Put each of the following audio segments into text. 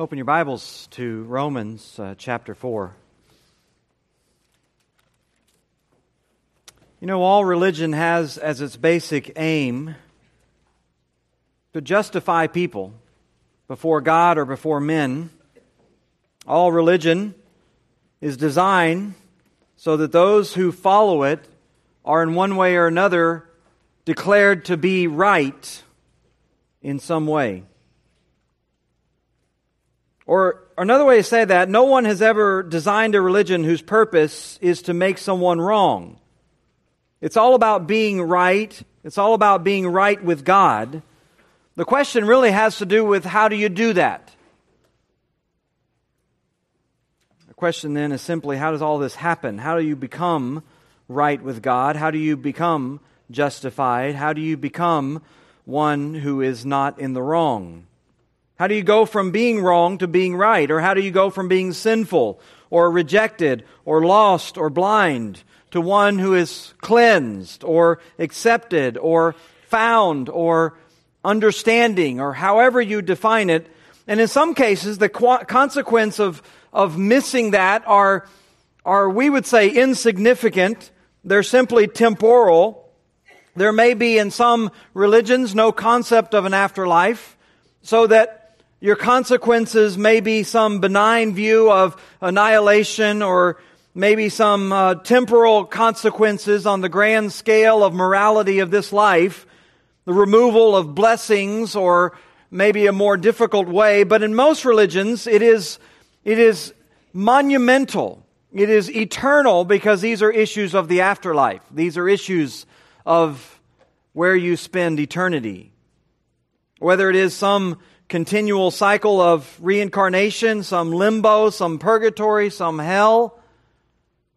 Open your Bibles to Romans uh, chapter 4. You know, all religion has as its basic aim to justify people before God or before men. All religion is designed so that those who follow it are in one way or another declared to be right in some way. Or another way to say that, no one has ever designed a religion whose purpose is to make someone wrong. It's all about being right. It's all about being right with God. The question really has to do with how do you do that? The question then is simply how does all this happen? How do you become right with God? How do you become justified? How do you become one who is not in the wrong? How do you go from being wrong to being right? Or how do you go from being sinful or rejected or lost or blind to one who is cleansed or accepted or found or understanding or however you define it? And in some cases, the consequence of, of missing that are, are, we would say, insignificant. They're simply temporal. There may be in some religions no concept of an afterlife, so that your consequences may be some benign view of annihilation or maybe some uh, temporal consequences on the grand scale of morality of this life, the removal of blessings or maybe a more difficult way. But in most religions, it is, it is monumental. It is eternal because these are issues of the afterlife. These are issues of where you spend eternity. Whether it is some continual cycle of reincarnation, some limbo, some purgatory, some hell.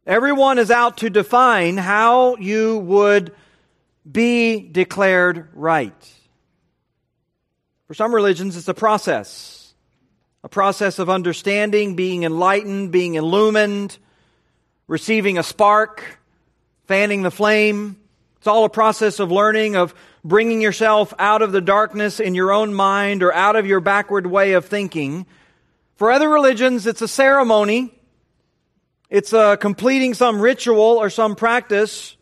Everyone is out to define how you would be declared right. For some religions, it's a process. A process of understanding, being enlightened, being illumined, receiving a spark, fanning the flame. It's all a process of learning, of bringing yourself out of the darkness in your own mind or out of your backward way of thinking. For other religions, it's a ceremony. It's a completing some ritual or some practice,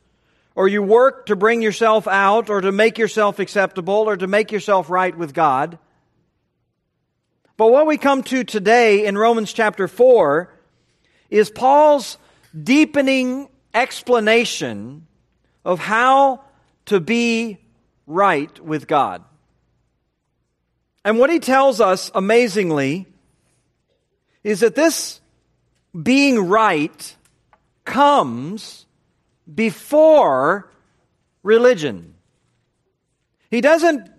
or you work to bring yourself out or to make yourself acceptable or to make yourself right with God. But what we come to today in Romans chapter 4 is Paul's deepening explanation of how to be right with God. And what he tells us amazingly is that this being right comes before religion. He doesn't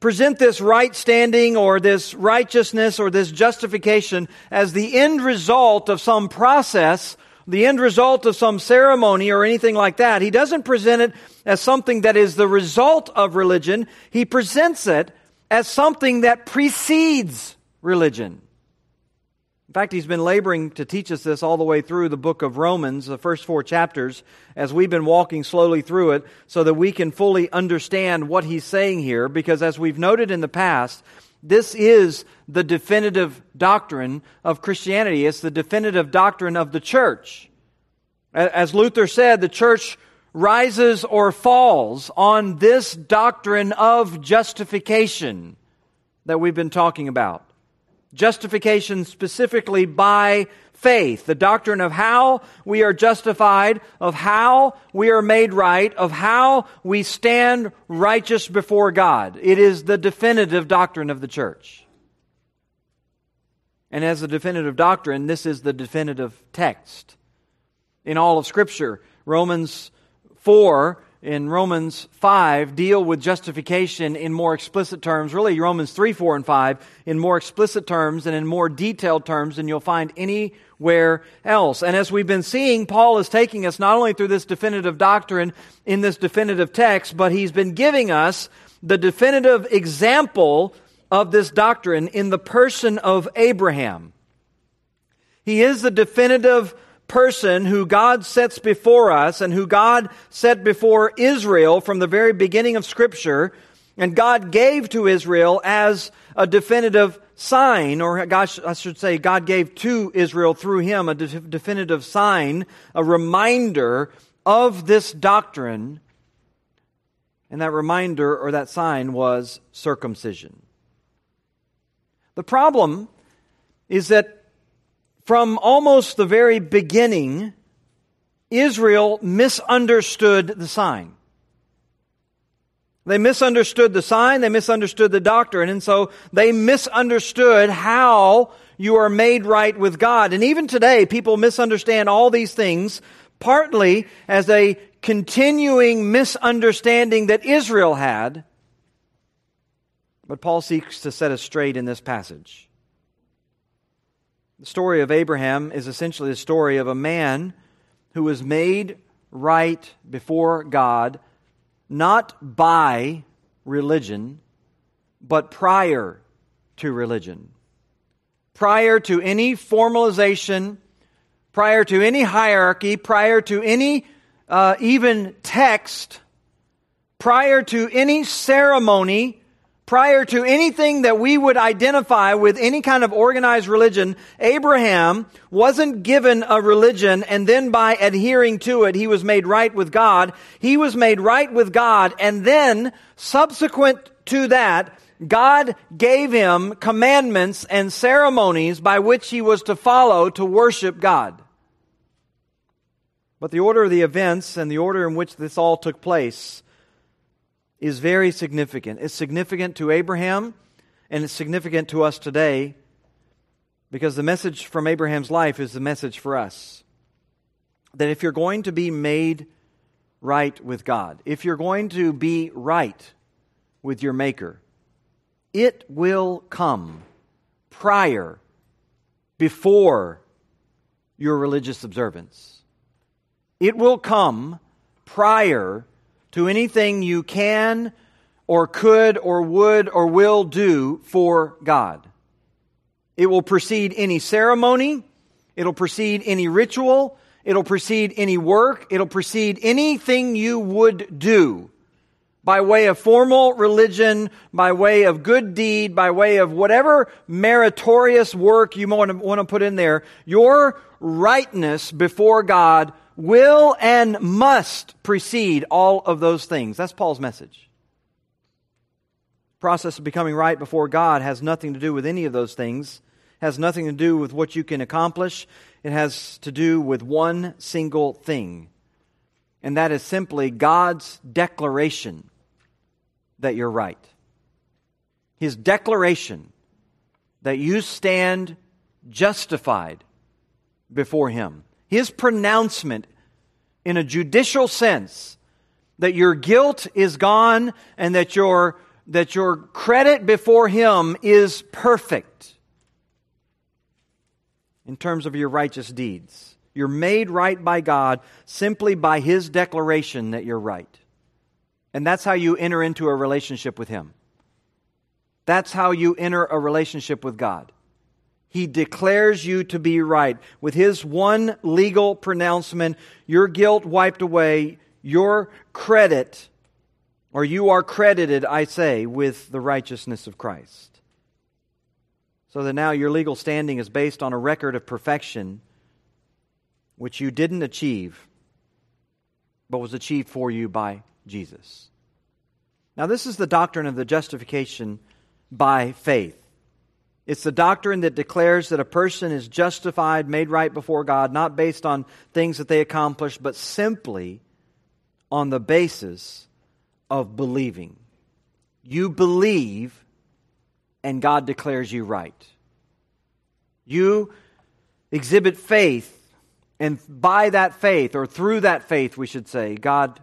present this right standing or this righteousness or this justification as the end result of some process the end result of some ceremony or anything like that. He doesn't present it as something that is the result of religion. He presents it as something that precedes religion. In fact, he's been laboring to teach us this all the way through the book of Romans, the first four chapters, as we've been walking slowly through it, so that we can fully understand what he's saying here. Because as we've noted in the past, this is the definitive doctrine of Christianity. It's the definitive doctrine of the church. As Luther said, the church rises or falls on this doctrine of justification that we've been talking about. Justification specifically by faith, the doctrine of how we are justified, of how we are made right, of how we stand righteous before God. It is the definitive doctrine of the church. And as a definitive doctrine, this is the definitive text in all of Scripture. Romans 4 in Romans 5 deal with justification in more explicit terms. Really, Romans 3, 4, and 5 in more explicit terms and in more detailed terms than you'll find anywhere else. And as we've been seeing, Paul is taking us not only through this definitive doctrine in this definitive text, but he's been giving us the definitive example of this doctrine in the person of Abraham. He is the definitive person who God sets before us and who God set before Israel from the very beginning of Scripture, and God gave to Israel as a definitive sign, or gosh, I should say, God gave to Israel through him a de- definitive sign, a reminder of this doctrine. And that reminder or that sign was circumcision. The problem is that from almost the very beginning, Israel misunderstood the sign. They misunderstood the sign, they misunderstood the doctrine, and so they misunderstood how you are made right with God. And even today, people misunderstand all these things, partly as a continuing misunderstanding that Israel had. But Paul seeks to set us straight in this passage. The story of Abraham is essentially the story of a man who was made right before God not by religion, but prior to religion. Prior to any formalization, prior to any hierarchy, prior to any uh, even text, prior to any ceremony, prior to anything that we would identify with any kind of organized religion, Abraham wasn't given a religion and then by adhering to it, he was made right with God. He was made right with God and then subsequent to that, God gave him commandments and ceremonies by which he was to follow to worship God. But the order of the events and the order in which this all took place is very significant. It's significant to Abraham and it's significant to us today because the message from Abraham's life is the message for us. That if you're going to be made right with God, if you're going to be right with your Maker, it will come prior, before your religious observance. It will come prior to anything you can or could or would or will do for God. It will precede any ceremony. It'll precede any ritual. It'll precede any work. It'll precede anything you would do by way of formal religion, by way of good deed, by way of whatever meritorious work you want to, want to put in there. Your rightness before God will and must precede all of those things. That's Paul's message. Process of becoming right before God has nothing to do with any of those things, has nothing to do with what you can accomplish. It has to do with one single thing, and that is simply God's declaration that you're right. His declaration that you stand justified before Him his pronouncement in a judicial sense that your guilt is gone and that your, that your credit before him is perfect in terms of your righteous deeds. You're made right by God simply by his declaration that you're right. And that's how you enter into a relationship with him. That's how you enter a relationship with God. He declares you to be right. With his one legal pronouncement, your guilt wiped away, your credit, or you are credited, I say, with the righteousness of Christ. So that now your legal standing is based on a record of perfection which you didn't achieve, but was achieved for you by Jesus. Now, this is the doctrine of the justification by faith. It's the doctrine that declares that a person is justified, made right before God, not based on things that they accomplish, but simply on the basis of believing. You believe, and God declares you right. You exhibit faith, and by that faith, or through that faith, we should say, God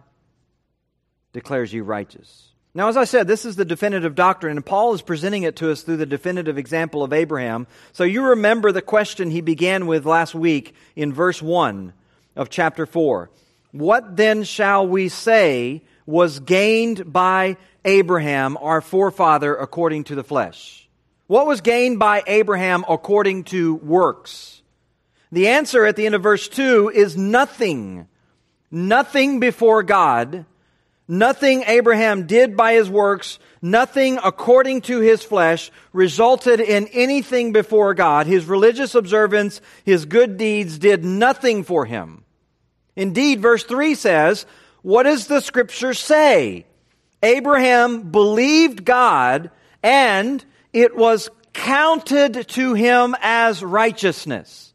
declares you righteous. Now, as I said, this is the definitive doctrine, and Paul is presenting it to us through the definitive example of Abraham. So you remember the question he began with last week in verse 1 of chapter 4. What then shall we say was gained by Abraham, our forefather, according to the flesh? What was gained by Abraham according to works? The answer at the end of verse 2 is nothing. Nothing before God Nothing Abraham did by his works, nothing according to his flesh, resulted in anything before God. His religious observance, his good deeds did nothing for him. Indeed, verse 3 says, What does the scripture say? Abraham believed God, and it was counted to him as righteousness.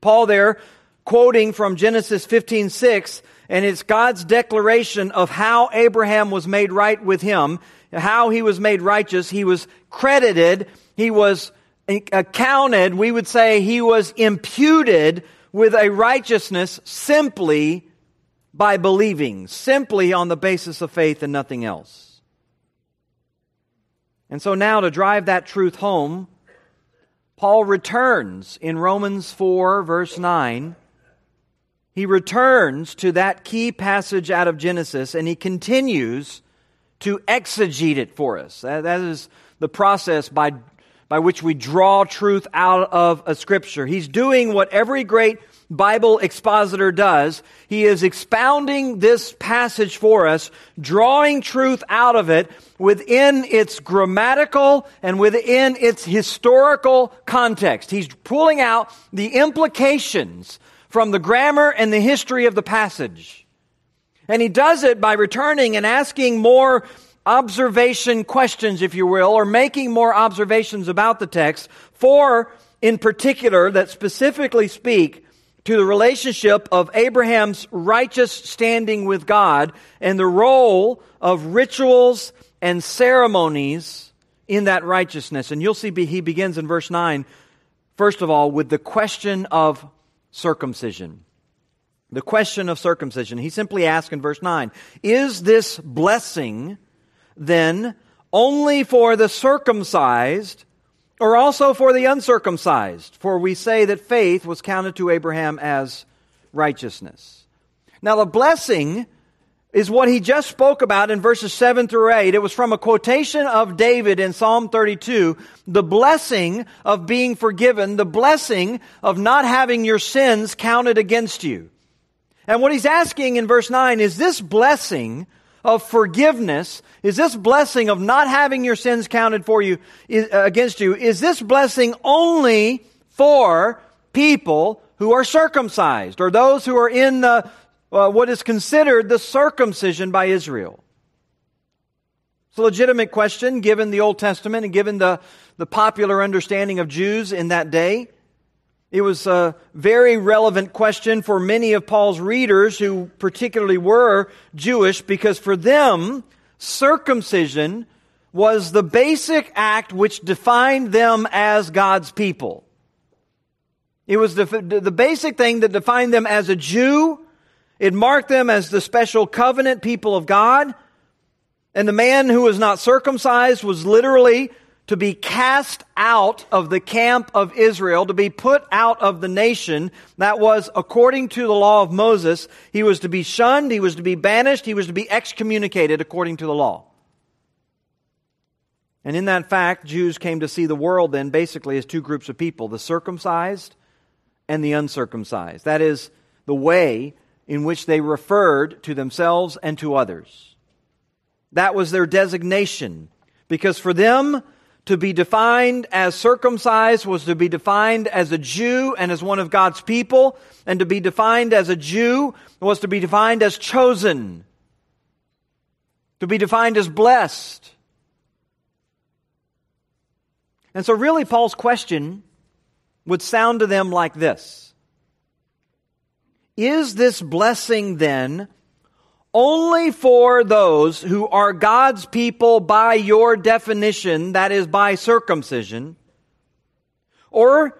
Paul there, quoting from Genesis 15 6, and it's God's declaration of how Abraham was made right with him, how he was made righteous. He was credited, he was accounted, we would say he was imputed with a righteousness simply by believing, simply on the basis of faith and nothing else. And so now to drive that truth home, Paul returns in Romans 4, verse 9 he returns to that key passage out of Genesis and he continues to exegete it for us. that, is the process by, by which we draw truth out of a scripture. He's doing what every great Bible expositor does. He is expounding this passage for us, drawing truth out of it within its grammatical and within its historical context. He's pulling out the implications from the grammar and the history of the passage. And he does it by returning and asking more observation questions, if you will, or making more observations about the text, four in particular that specifically speak to the relationship of Abraham's righteous standing with God and the role of rituals and ceremonies in that righteousness. And you'll see he begins in verse 9, first of all, with the question of circumcision. The question of circumcision. He simply asks in verse 9 Is this blessing then only for the circumcised or also for the uncircumcised? For we say that faith was counted to Abraham as righteousness. Now, the blessing is what he just spoke about in verses 7 through 8. It was from a quotation of David in Psalm 32. The blessing of being forgiven, the blessing of not having your sins counted against you. And what he's asking in verse 9 is this blessing of forgiveness, is this blessing of not having your sins counted for you, uh, against you, is this blessing only for people who are circumcised or those who are in the uh, what is considered the circumcision by Israel? It's a legitimate question given the Old Testament and given the, the popular understanding of Jews in that day. It was a very relevant question for many of Paul's readers who particularly were Jewish because for them, circumcision was the basic act which defined them as God's people. It was the, the basic thing that defined them as a Jew it marked them as the special covenant people of God. And the man who was not circumcised was literally to be cast out of the camp of Israel, to be put out of the nation. That was according to the law of Moses. He was to be shunned, he was to be banished, he was to be excommunicated according to the law. And in that fact, Jews came to see the world then basically as two groups of people the circumcised and the uncircumcised. That is the way in which they referred to themselves and to others. That was their designation. Because for them, to be defined as circumcised was to be defined as a Jew and as one of God's people, and to be defined as a Jew was to be defined as chosen, to be defined as blessed. And so, really, Paul's question would sound to them like this is this blessing then only for those who are God's people by your definition, that is, by circumcision? Or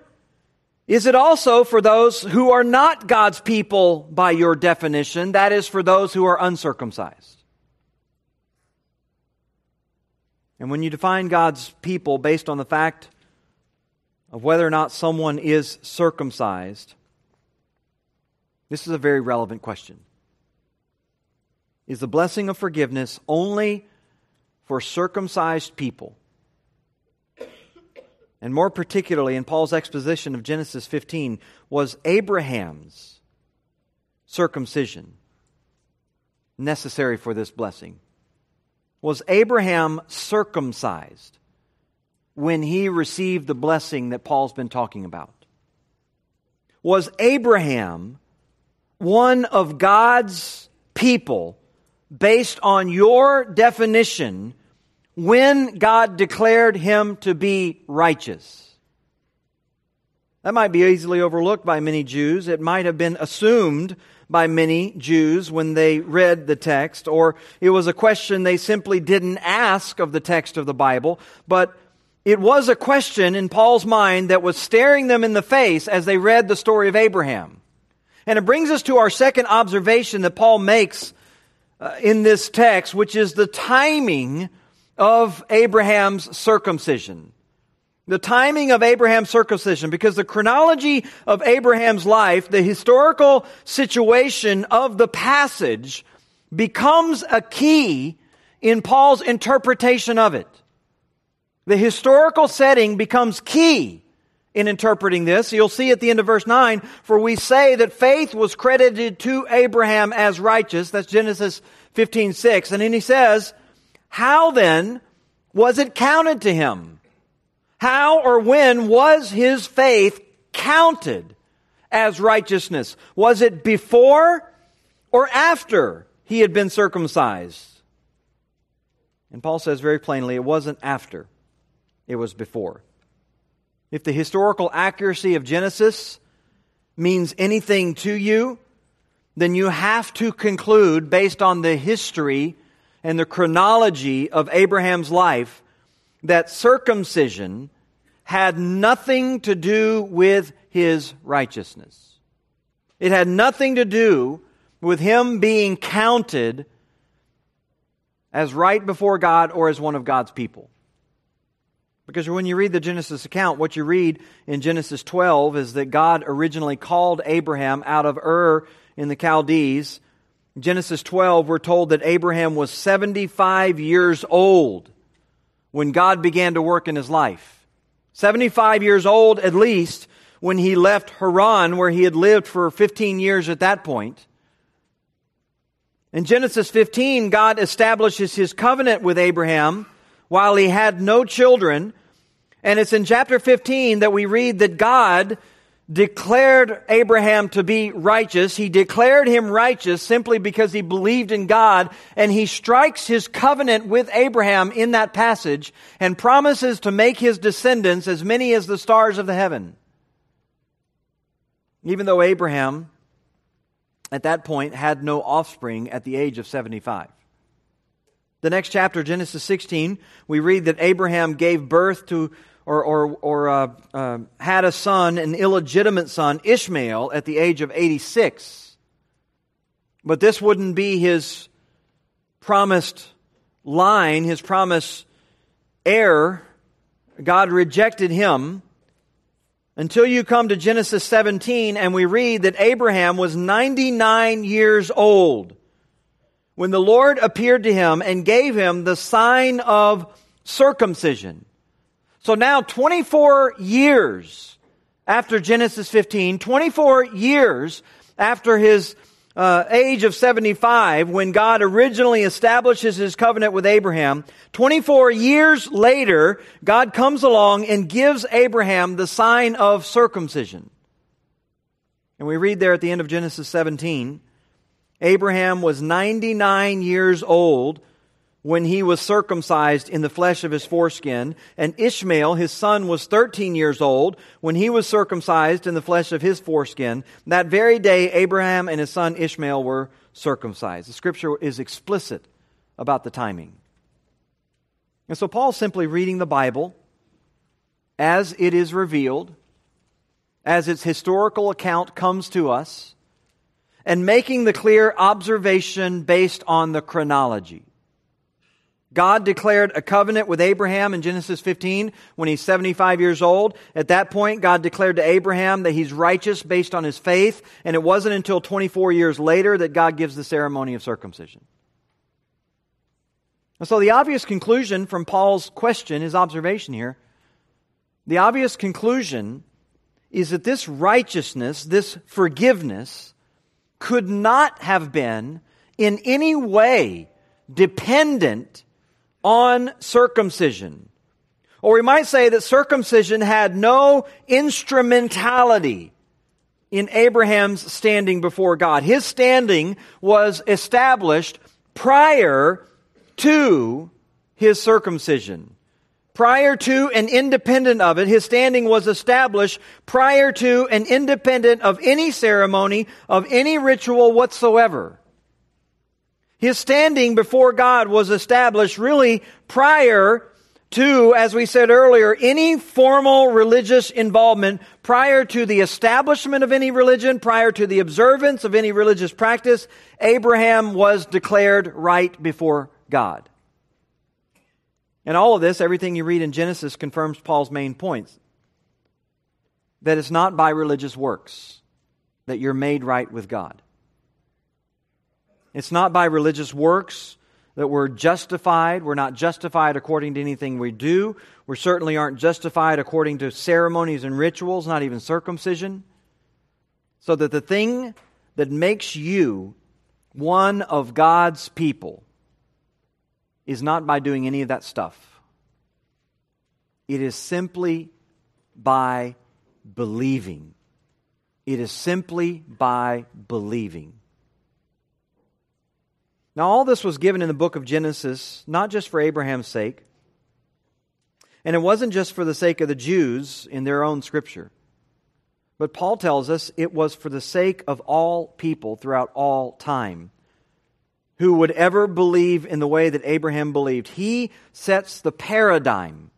is it also for those who are not God's people by your definition, that is, for those who are uncircumcised? And when you define God's people based on the fact of whether or not someone is circumcised, this is a very relevant question. Is the blessing of forgiveness only for circumcised people? And more particularly, in Paul's exposition of Genesis 15, was Abraham's circumcision necessary for this blessing? Was Abraham circumcised when he received the blessing that Paul's been talking about? Was Abraham one of God's people based on your definition when God declared him to be righteous? That might be easily overlooked by many Jews. It might have been assumed by many Jews when they read the text, or it was a question they simply didn't ask of the text of the Bible, but it was a question in Paul's mind that was staring them in the face as they read the story of Abraham. And it brings us to our second observation that Paul makes uh, in this text, which is the timing of Abraham's circumcision. The timing of Abraham's circumcision, because the chronology of Abraham's life, the historical situation of the passage, becomes a key in Paul's interpretation of it. The historical setting becomes key in interpreting this. You'll see at the end of verse 9, for we say that faith was credited to Abraham as righteous. That's Genesis 15, 6. And then he says, how then was it counted to him? How or when was his faith counted as righteousness? Was it before or after he had been circumcised? And Paul says very plainly, it wasn't after it was before. If the historical accuracy of Genesis means anything to you, then you have to conclude, based on the history and the chronology of Abraham's life, that circumcision had nothing to do with his righteousness. It had nothing to do with him being counted as right before God or as one of God's people. Because when you read the Genesis account, what you read in Genesis 12 is that God originally called Abraham out of Ur in the Chaldees. Genesis 12, we're told that Abraham was 75 years old when God began to work in his life. 75 years old at least when he left Haran, where he had lived for 15 years at that point. In Genesis 15, God establishes his covenant with Abraham while he had no children. And it's in chapter 15 that we read that God declared Abraham to be righteous. He declared him righteous simply because he believed in God, and he strikes his covenant with Abraham in that passage and promises to make his descendants as many as the stars of the heaven. Even though Abraham, at that point, had no offspring at the age of 75. The next chapter, Genesis 16, we read that Abraham gave birth to or, or, or uh, uh, had a son, an illegitimate son, Ishmael, at the age of 86. But this wouldn't be his promised line, his promised heir. God rejected him until you come to Genesis 17 and we read that Abraham was 99 years old when the Lord appeared to him and gave him the sign of circumcision. So now, 24 years after Genesis 15, 24 years after his uh, age of 75, when God originally establishes his covenant with Abraham, 24 years later, God comes along and gives Abraham the sign of circumcision. And we read there at the end of Genesis 17, Abraham was 99 years old when he was circumcised in the flesh of his foreskin, and Ishmael, his son, was 13 years old when he was circumcised in the flesh of his foreskin. That very day, Abraham and his son Ishmael were circumcised. The scripture is explicit about the timing. And so Paul's simply reading the Bible as it is revealed, as its historical account comes to us and making the clear observation based on the chronology. God declared a covenant with Abraham in Genesis 15 when he's 75 years old. At that point, God declared to Abraham that he's righteous based on his faith, and it wasn't until 24 years later that God gives the ceremony of circumcision. And so, the obvious conclusion from Paul's question, his observation here, the obvious conclusion is that this righteousness, this forgiveness, could not have been in any way dependent on circumcision. Or we might say that circumcision had no instrumentality in Abraham's standing before God. His standing was established prior to his circumcision. Prior to and independent of it, his standing was established prior to and independent of any ceremony, of any ritual whatsoever. His standing before God was established really prior to, as we said earlier, any formal religious involvement prior to the establishment of any religion, prior to the observance of any religious practice, Abraham was declared right before God. And all of this, everything you read in Genesis, confirms Paul's main points that it's not by religious works that you're made right with God. It's not by religious works that we're justified. We're not justified according to anything we do. We certainly aren't justified according to ceremonies and rituals, not even circumcision. So that the thing that makes you one of God's people is not by doing any of that stuff. It is simply by believing. It is simply by believing. Now, all this was given in the book of Genesis, not just for Abraham's sake, and it wasn't just for the sake of the Jews in their own scripture. But Paul tells us it was for the sake of all people throughout all time who would ever believe in the way that Abraham believed. He sets the paradigm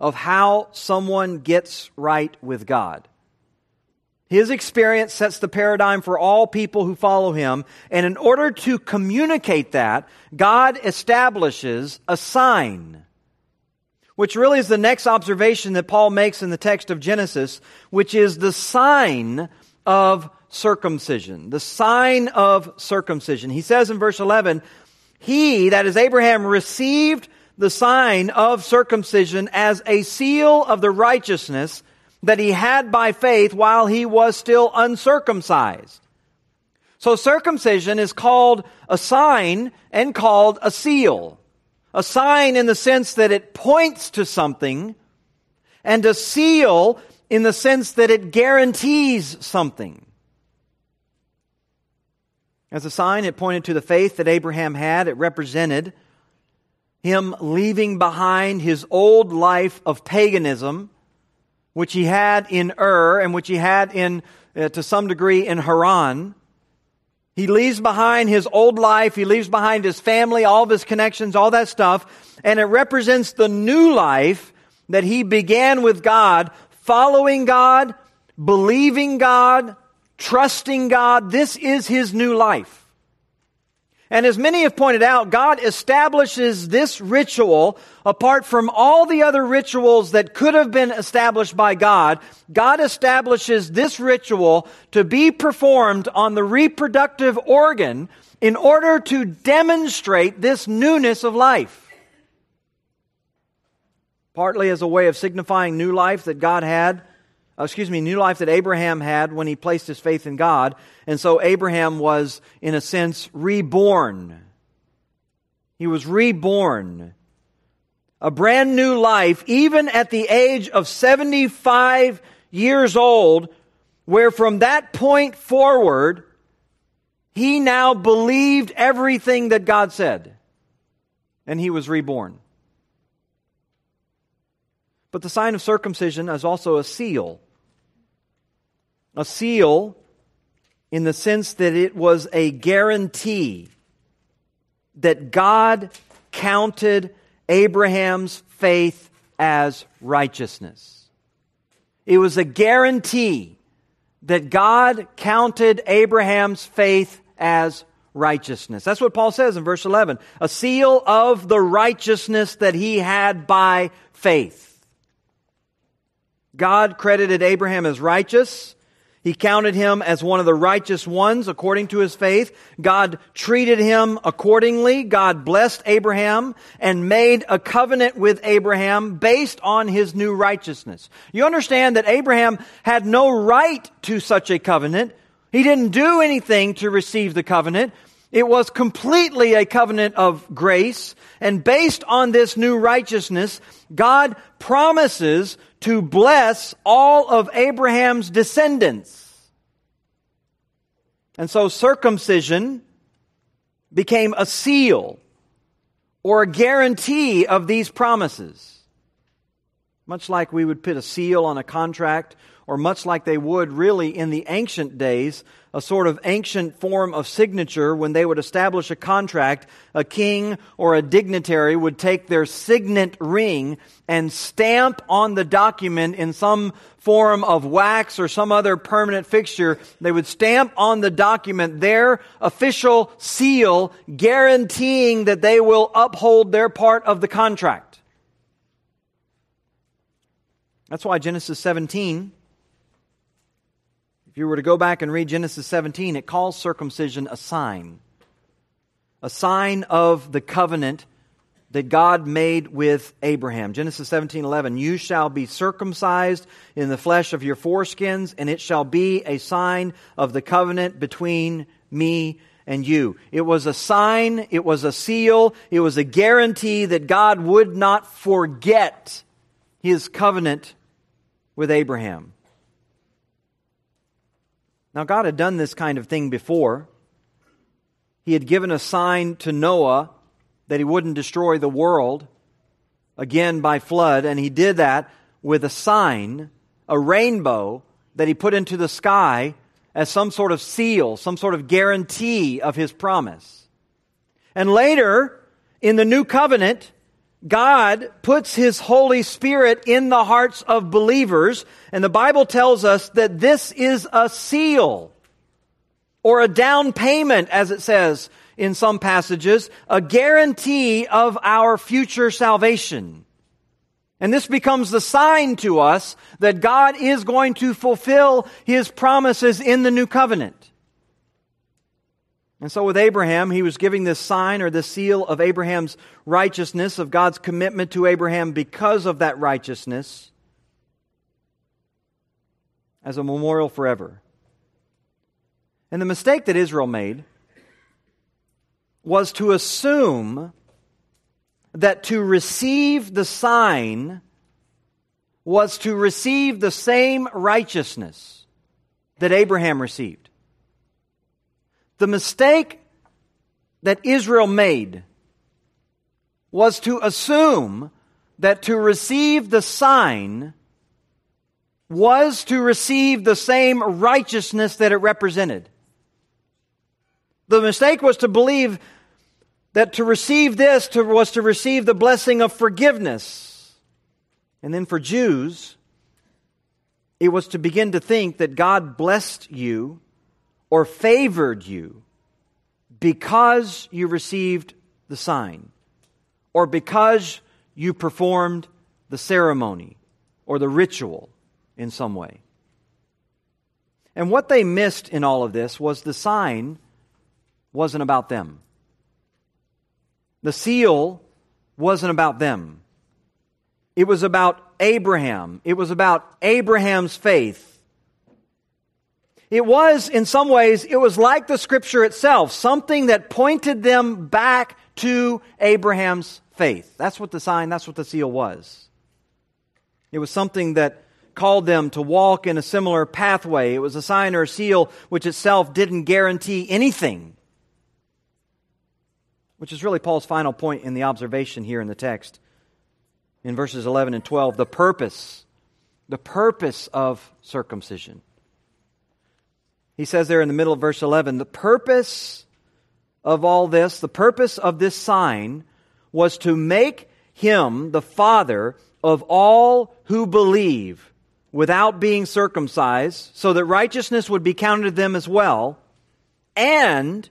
of how someone gets right with God. His experience sets the paradigm for all people who follow him. And in order to communicate that, God establishes a sign, which really is the next observation that Paul makes in the text of Genesis, which is the sign of circumcision. The sign of circumcision. He says in verse 11, He, that is Abraham, received the sign of circumcision as a seal of the righteousness that he had by faith while he was still uncircumcised. So circumcision is called a sign and called a seal. A sign in the sense that it points to something, and a seal in the sense that it guarantees something. As a sign, it pointed to the faith that Abraham had. It represented him leaving behind his old life of paganism which he had in Ur and which he had in, uh, to some degree, in Haran. He leaves behind his old life. He leaves behind his family, all of his connections, all that stuff. And it represents the new life that he began with God, following God, believing God, trusting God. This is his new life. And as many have pointed out, God establishes this ritual apart from all the other rituals that could have been established by God. God establishes this ritual to be performed on the reproductive organ in order to demonstrate this newness of life. Partly as a way of signifying new life that God had uh, excuse me, new life that Abraham had when he placed his faith in God. And so Abraham was, in a sense, reborn. He was reborn. A brand new life, even at the age of 75 years old, where from that point forward, he now believed everything that God said. And he was reborn. But the sign of circumcision is also a seal a seal in the sense that it was a guarantee that God counted Abraham's faith as righteousness. It was a guarantee that God counted Abraham's faith as righteousness. That's what Paul says in verse 11. A seal of the righteousness that he had by faith. God credited Abraham as righteous he counted him as one of the righteous ones according to his faith. God treated him accordingly. God blessed Abraham and made a covenant with Abraham based on his new righteousness. You understand that Abraham had no right to such a covenant. He didn't do anything to receive the covenant. It was completely a covenant of grace. And based on this new righteousness, God promises to bless all of Abraham's descendants. And so circumcision became a seal or a guarantee of these promises. Much like we would put a seal on a contract, or much like they would really in the ancient days, a sort of ancient form of signature when they would establish a contract, a king or a dignitary would take their signet ring and stamp on the document in some form of wax or some other permanent fixture. They would stamp on the document their official seal guaranteeing that they will uphold their part of the contract. That's why Genesis 17 if you were to go back and read Genesis 17, it calls circumcision a sign. A sign of the covenant that God made with Abraham. Genesis 17 11. You shall be circumcised in the flesh of your foreskins, and it shall be a sign of the covenant between me and you. It was a sign, it was a seal, it was a guarantee that God would not forget his covenant with Abraham. Now, God had done this kind of thing before. He had given a sign to Noah that he wouldn't destroy the world again by flood, and he did that with a sign, a rainbow that he put into the sky as some sort of seal, some sort of guarantee of his promise. And later, in the new covenant, God puts His Holy Spirit in the hearts of believers, and the Bible tells us that this is a seal or a down payment, as it says in some passages, a guarantee of our future salvation. And this becomes the sign to us that God is going to fulfill His promises in the new covenant. And so with Abraham, he was giving this sign or this seal of Abraham's righteousness, of God's commitment to Abraham because of that righteousness, as a memorial forever. And the mistake that Israel made was to assume that to receive the sign was to receive the same righteousness that Abraham received. The mistake that Israel made was to assume that to receive the sign was to receive the same righteousness that it represented. The mistake was to believe that to receive this to, was to receive the blessing of forgiveness. And then for Jews, it was to begin to think that God blessed you or favored you because you received the sign or because you performed the ceremony or the ritual in some way. And what they missed in all of this was the sign wasn't about them. The seal wasn't about them. It was about Abraham. It was about Abraham's faith. It was, in some ways, it was like the scripture itself, something that pointed them back to Abraham's faith. That's what the sign, that's what the seal was. It was something that called them to walk in a similar pathway. It was a sign or a seal which itself didn't guarantee anything. Which is really Paul's final point in the observation here in the text. In verses 11 and 12, the purpose, the purpose of circumcision. He says there in the middle of verse 11 the purpose of all this, the purpose of this sign was to make him the father of all who believe without being circumcised, so that righteousness would be counted to them as well, and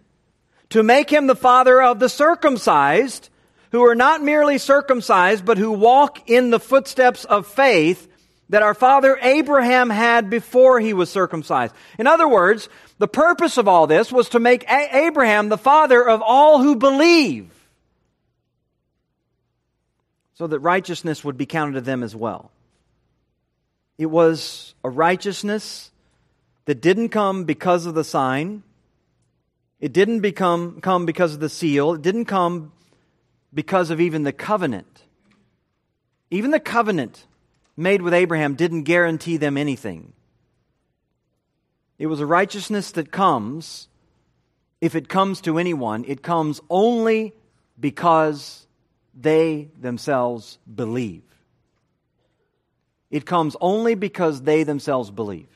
to make him the father of the circumcised, who are not merely circumcised, but who walk in the footsteps of faith that our father Abraham had before he was circumcised. In other words, the purpose of all this was to make A- Abraham the father of all who believe, so that righteousness would be counted to them as well. It was a righteousness that didn't come because of the sign. It didn't become, come because of the seal. It didn't come because of even the covenant. Even the covenant made with Abraham didn't guarantee them anything. It was a righteousness that comes, if it comes to anyone, it comes only because they themselves believe. It comes only because they themselves believe.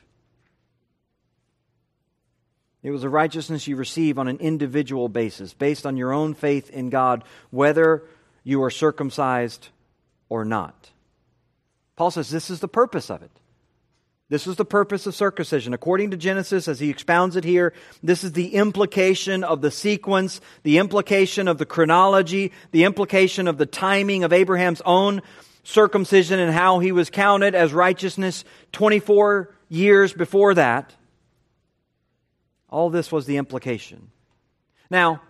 It was a righteousness you receive on an individual basis, based on your own faith in God, whether you are circumcised or not. Paul says this is the purpose of it. This is the purpose of circumcision. According to Genesis, as he expounds it here, this is the implication of the sequence, the implication of the chronology, the implication of the timing of Abraham's own circumcision and how he was counted as righteousness 24 years before that. All this was the implication. Now,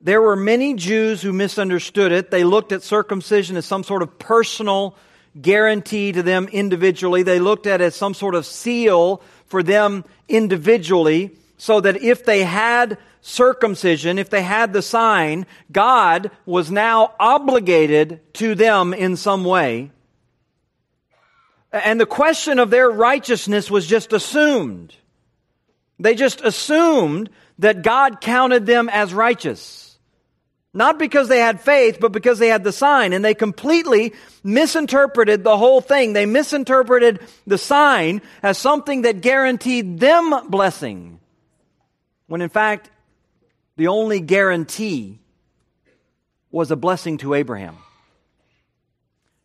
there were many Jews who misunderstood it. They looked at circumcision as some sort of personal guarantee to them individually. They looked at it as some sort of seal for them individually, so that if they had circumcision, if they had the sign, God was now obligated to them in some way. And the question of their righteousness was just assumed. They just assumed that God counted them as righteous. Not because they had faith, but because they had the sign. And they completely misinterpreted the whole thing. They misinterpreted the sign as something that guaranteed them blessing. When in fact, the only guarantee was a blessing to Abraham.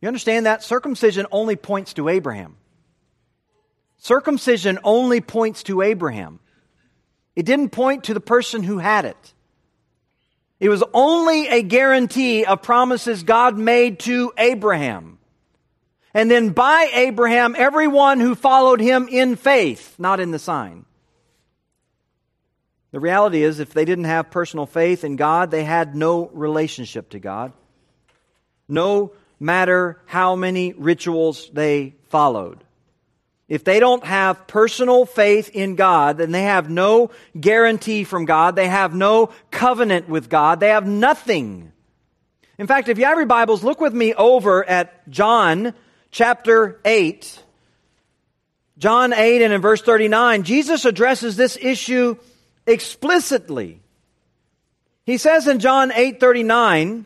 You understand that? Circumcision only points to Abraham. Circumcision only points to Abraham. It didn't point to the person who had it. It was only a guarantee of promises God made to Abraham. And then by Abraham, everyone who followed him in faith, not in the sign. The reality is, if they didn't have personal faith in God, they had no relationship to God. No matter how many rituals they followed. If they don't have personal faith in God, then they have no guarantee from God. They have no covenant with God. They have nothing. In fact, if you have your Bibles, look with me over at John chapter 8. John 8 and in verse 39, Jesus addresses this issue explicitly. He says in John 8:39,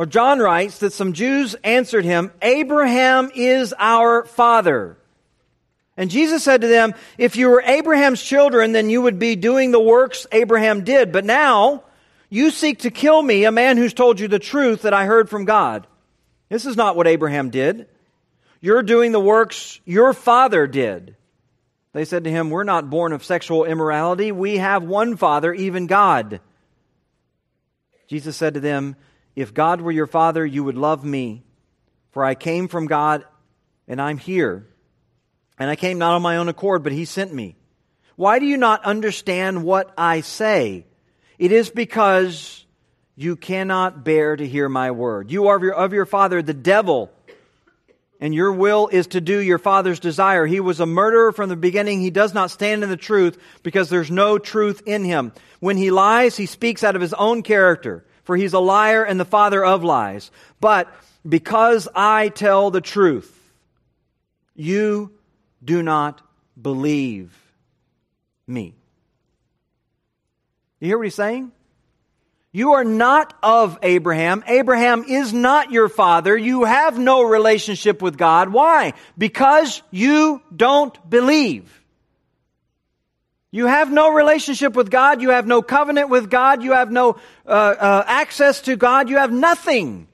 or John writes that some Jews answered him, Abraham is our father. And Jesus said to them, If you were Abraham's children, then you would be doing the works Abraham did. But now you seek to kill me, a man who's told you the truth that I heard from God. This is not what Abraham did. You're doing the works your father did. They said to him, We're not born of sexual immorality. We have one father, even God. Jesus said to them, if God were your father, you would love me, for I came from God and I'm here. And I came not on my own accord, but he sent me. Why do you not understand what I say? It is because you cannot bear to hear my word. You are of your, of your father, the devil, and your will is to do your father's desire. He was a murderer from the beginning. He does not stand in the truth because there's no truth in him. When he lies, he speaks out of his own character for he's a liar and the father of lies. But because I tell the truth, you do not believe me. You hear what he's saying? You are not of Abraham. Abraham is not your father. You have no relationship with God. Why? Because you don't believe. You have no relationship with God. You have no covenant with God. You have no uh, uh, access to God. You have nothing.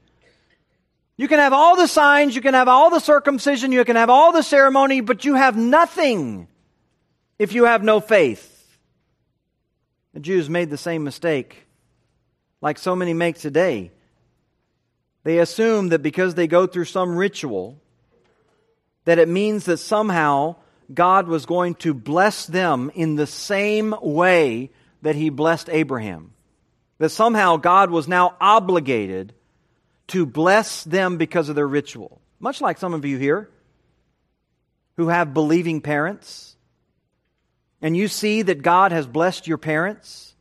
You can have all the signs. You can have all the circumcision. You can have all the ceremony, but you have nothing if you have no faith. The Jews made the same mistake, like so many make today. They assume that because they go through some ritual, that it means that somehow God was going to bless them in the same way that he blessed Abraham. That somehow God was now obligated to bless them because of their ritual. Much like some of you here who have believing parents, and you see that God has blessed your parents,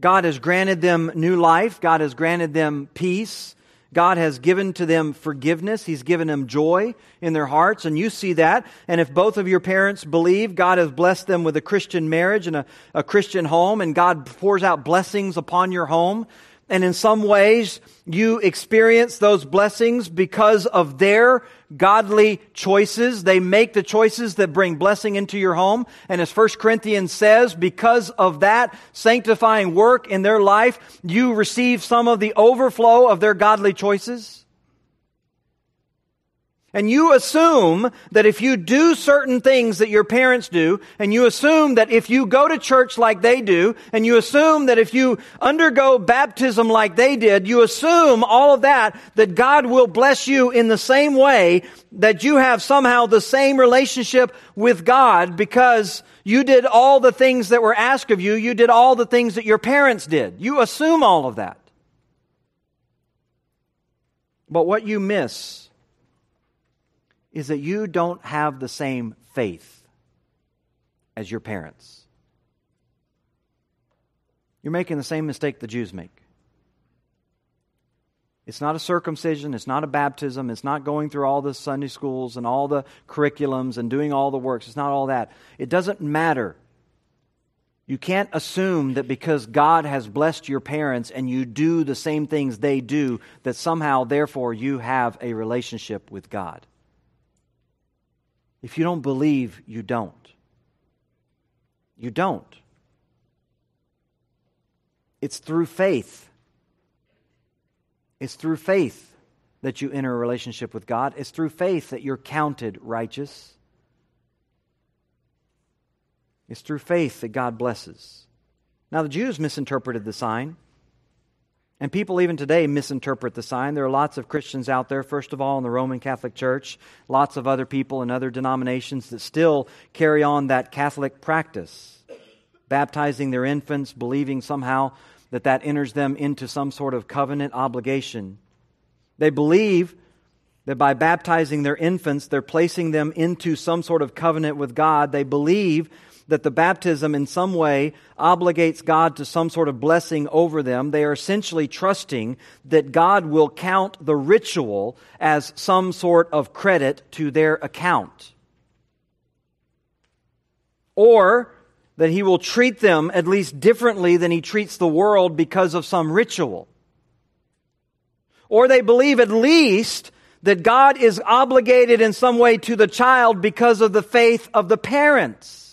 God has granted them new life, God has granted them peace, God has given to them forgiveness. He's given them joy in their hearts, and you see that. And if both of your parents believe, God has blessed them with a Christian marriage and a, a Christian home, and God pours out blessings upon your home. And in some ways, you experience those blessings because of their godly choices. They make the choices that bring blessing into your home. And as 1 Corinthians says, because of that sanctifying work in their life, you receive some of the overflow of their godly choices. And you assume that if you do certain things that your parents do, and you assume that if you go to church like they do, and you assume that if you undergo baptism like they did, you assume all of that, that God will bless you in the same way, that you have somehow the same relationship with God because you did all the things that were asked of you, you did all the things that your parents did. You assume all of that. But what you miss is that you don't have the same faith as your parents. You're making the same mistake the Jews make. It's not a circumcision, it's not a baptism, it's not going through all the Sunday schools and all the curriculums and doing all the works. It's not all that. It doesn't matter. You can't assume that because God has blessed your parents and you do the same things they do, that somehow, therefore, you have a relationship with God. If you don't believe, you don't. You don't. It's through faith. It's through faith that you enter a relationship with God. It's through faith that you're counted righteous. It's through faith that God blesses. Now, the Jews misinterpreted the sign. And people even today misinterpret the sign. There are lots of Christians out there, first of all, in the Roman Catholic Church, lots of other people in other denominations that still carry on that Catholic practice, baptizing their infants, believing somehow that that enters them into some sort of covenant obligation. They believe that by baptizing their infants, they're placing them into some sort of covenant with God. They believe that the baptism in some way obligates God to some sort of blessing over them. They are essentially trusting that God will count the ritual as some sort of credit to their account. Or that He will treat them at least differently than He treats the world because of some ritual. Or they believe at least that God is obligated in some way to the child because of the faith of the parents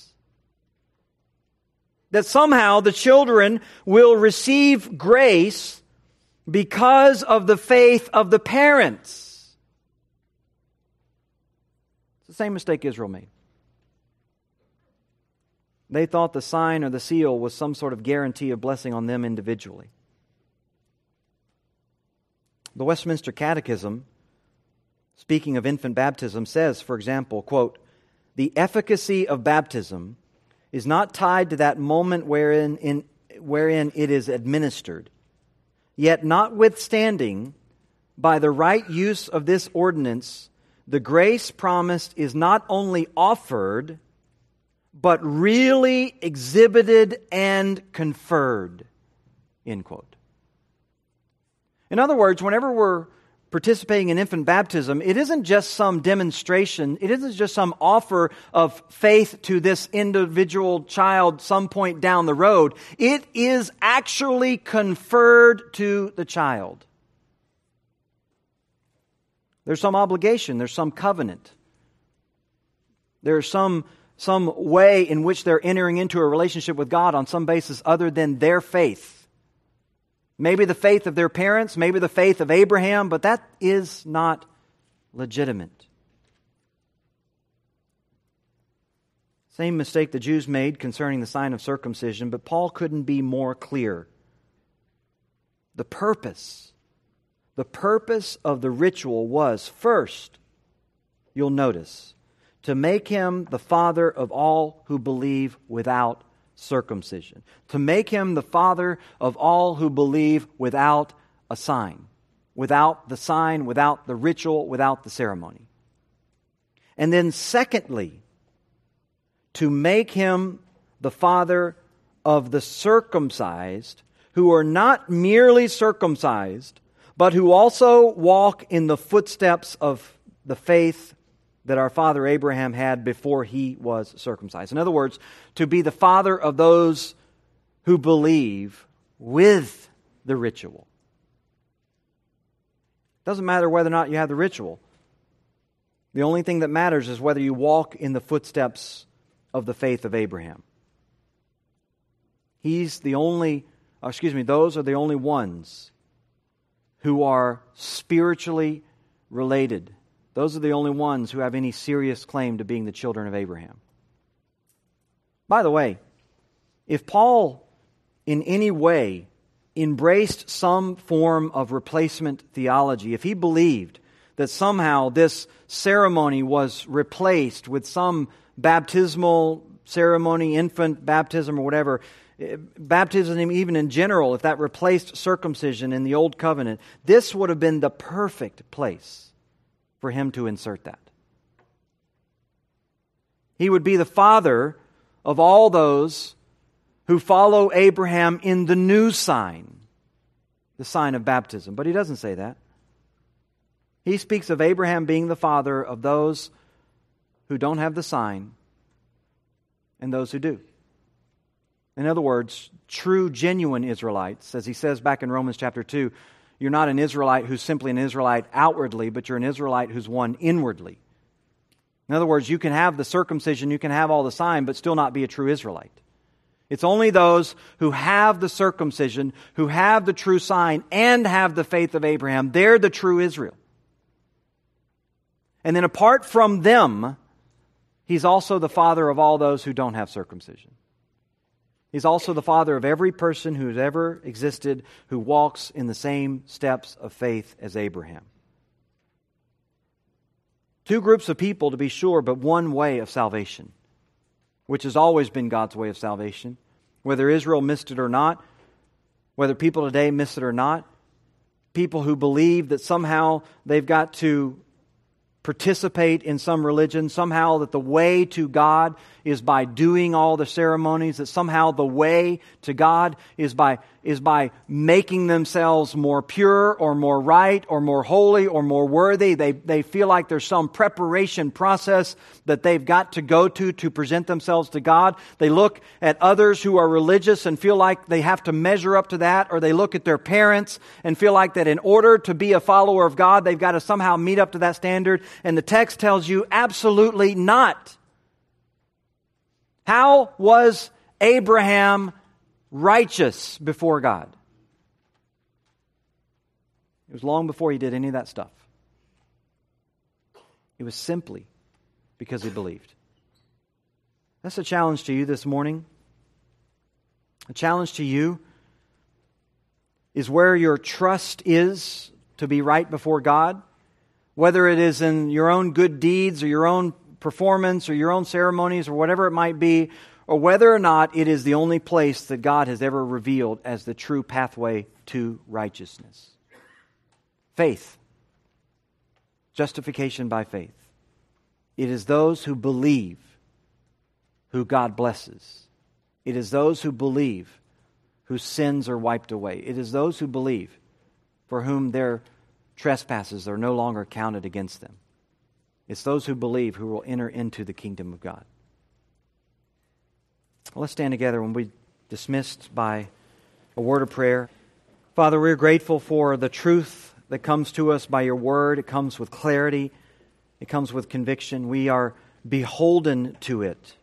that somehow the children will receive grace because of the faith of the parents. It's the same mistake Israel made. They thought the sign or the seal was some sort of guarantee of blessing on them individually. The Westminster Catechism, speaking of infant baptism, says, for example, quote, the efficacy of baptism is not tied to that moment wherein, in, wherein it is administered. Yet, notwithstanding, by the right use of this ordinance, the grace promised is not only offered, but really exhibited and conferred. End quote. In other words, whenever we're participating in infant baptism, it isn't just some demonstration, it isn't just some offer of faith to this individual child some point down the road. It is actually conferred to the child. There's some obligation, there's some covenant, there's some, some way in which they're entering into a relationship with God on some basis other than their faith. Maybe the faith of their parents, maybe the faith of Abraham, but that is not legitimate. Same mistake the Jews made concerning the sign of circumcision, but Paul couldn't be more clear. The purpose, the purpose of the ritual was first, you'll notice, to make him the father of all who believe without circumcision, to make him the father of all who believe without a sign, without the sign, without the ritual, without the ceremony. And then, secondly, to make him the father of the circumcised, who are not merely circumcised, but who also walk in the footsteps of the faith that our father Abraham had before he was circumcised. In other words, to be the father of those who believe with the ritual. Doesn't matter whether or not you have the ritual. The only thing that matters is whether you walk in the footsteps of the faith of Abraham. He's the only, uh, excuse me, those are the only ones who are spiritually related. Those are the only ones who have any serious claim to being the children of Abraham. By the way, if Paul in any way embraced some form of replacement theology, if he believed that somehow this ceremony was replaced with some baptismal ceremony, infant baptism, or whatever, baptism even in general, if that replaced circumcision in the Old Covenant, this would have been the perfect place for him to insert that. He would be the father of all those who follow Abraham in the new sign, the sign of baptism. But he doesn't say that. He speaks of Abraham being the father of those who don't have the sign and those who do. In other words, true, genuine Israelites, as he says back in Romans chapter 2, you're not an Israelite who's simply an Israelite outwardly, but you're an Israelite who's one inwardly. In other words, you can have the circumcision, you can have all the sign, but still not be a true Israelite. It's only those who have the circumcision, who have the true sign, and have the faith of Abraham. They're the true Israel. And then apart from them, he's also the father of all those who don't have circumcision. He's also the father of every person who has ever existed who walks in the same steps of faith as Abraham. Two groups of people, to be sure, but one way of salvation, which has always been God's way of salvation whether Israel missed it or not, whether people today miss it or not, people who believe that somehow they've got to participate in some religion, somehow that the way to God is by doing all the ceremonies, that somehow the way to God is by, is by making themselves more pure or more right or more holy or more worthy. They, they feel like there's some preparation process that they've got to go to to present themselves to God. They look at others who are religious and feel like they have to measure up to that, or they look at their parents and feel like that in order to be a follower of God, they've got to somehow meet up to that standard. And the text tells you absolutely not. How was Abraham righteous before God? It was long before he did any of that stuff. It was simply because he believed. That's a challenge to you this morning. A challenge to you is where your trust is to be right before God, whether it is in your own good deeds or your own performance or your own ceremonies or whatever it might be, or whether or not it is the only place that God has ever revealed as the true pathway to righteousness. Faith, justification by faith. It is those who believe who God blesses. It is those who believe whose sins are wiped away. It is those who believe for whom their trespasses are no longer counted against them. It's those who believe who will enter into the kingdom of God. Well, let's stand together when we dismissed by a word of prayer. Father, we're grateful for the truth that comes to us by your word. It comes with clarity, it comes with conviction. We are beholden to it.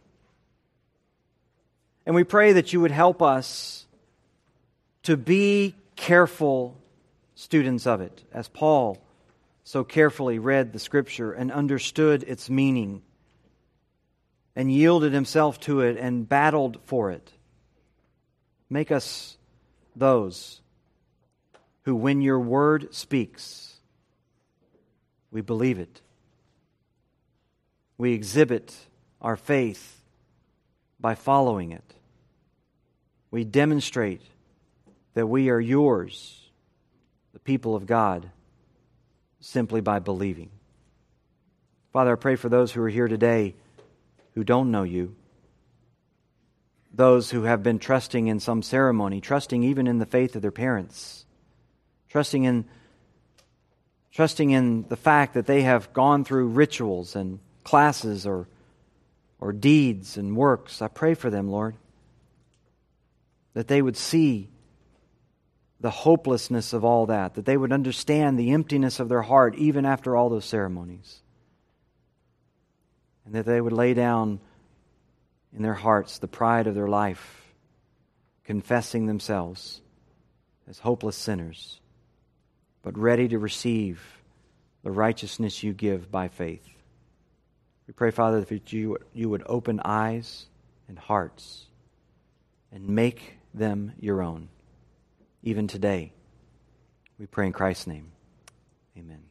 And we pray that you would help us to be careful students of it, as Paul so carefully read the Scripture and understood its meaning and yielded himself to it and battled for it. Make us those who, when your word speaks, we believe it. We exhibit our faith by following it. We demonstrate that we are yours, the people of God simply by believing. Father, I pray for those who are here today who don't know you. those who have been trusting in some ceremony, trusting even in the faith of their parents, trusting in, trusting in the fact that they have gone through rituals and classes or, or deeds and works. I pray for them, Lord, that they would see the hopelessness of all that, that they would understand the emptiness of their heart even after all those ceremonies, and that they would lay down in their hearts the pride of their life, confessing themselves as hopeless sinners, but ready to receive the righteousness you give by faith. We pray, Father, that you, you would open eyes and hearts and make them your own even today. We pray in Christ's name. Amen.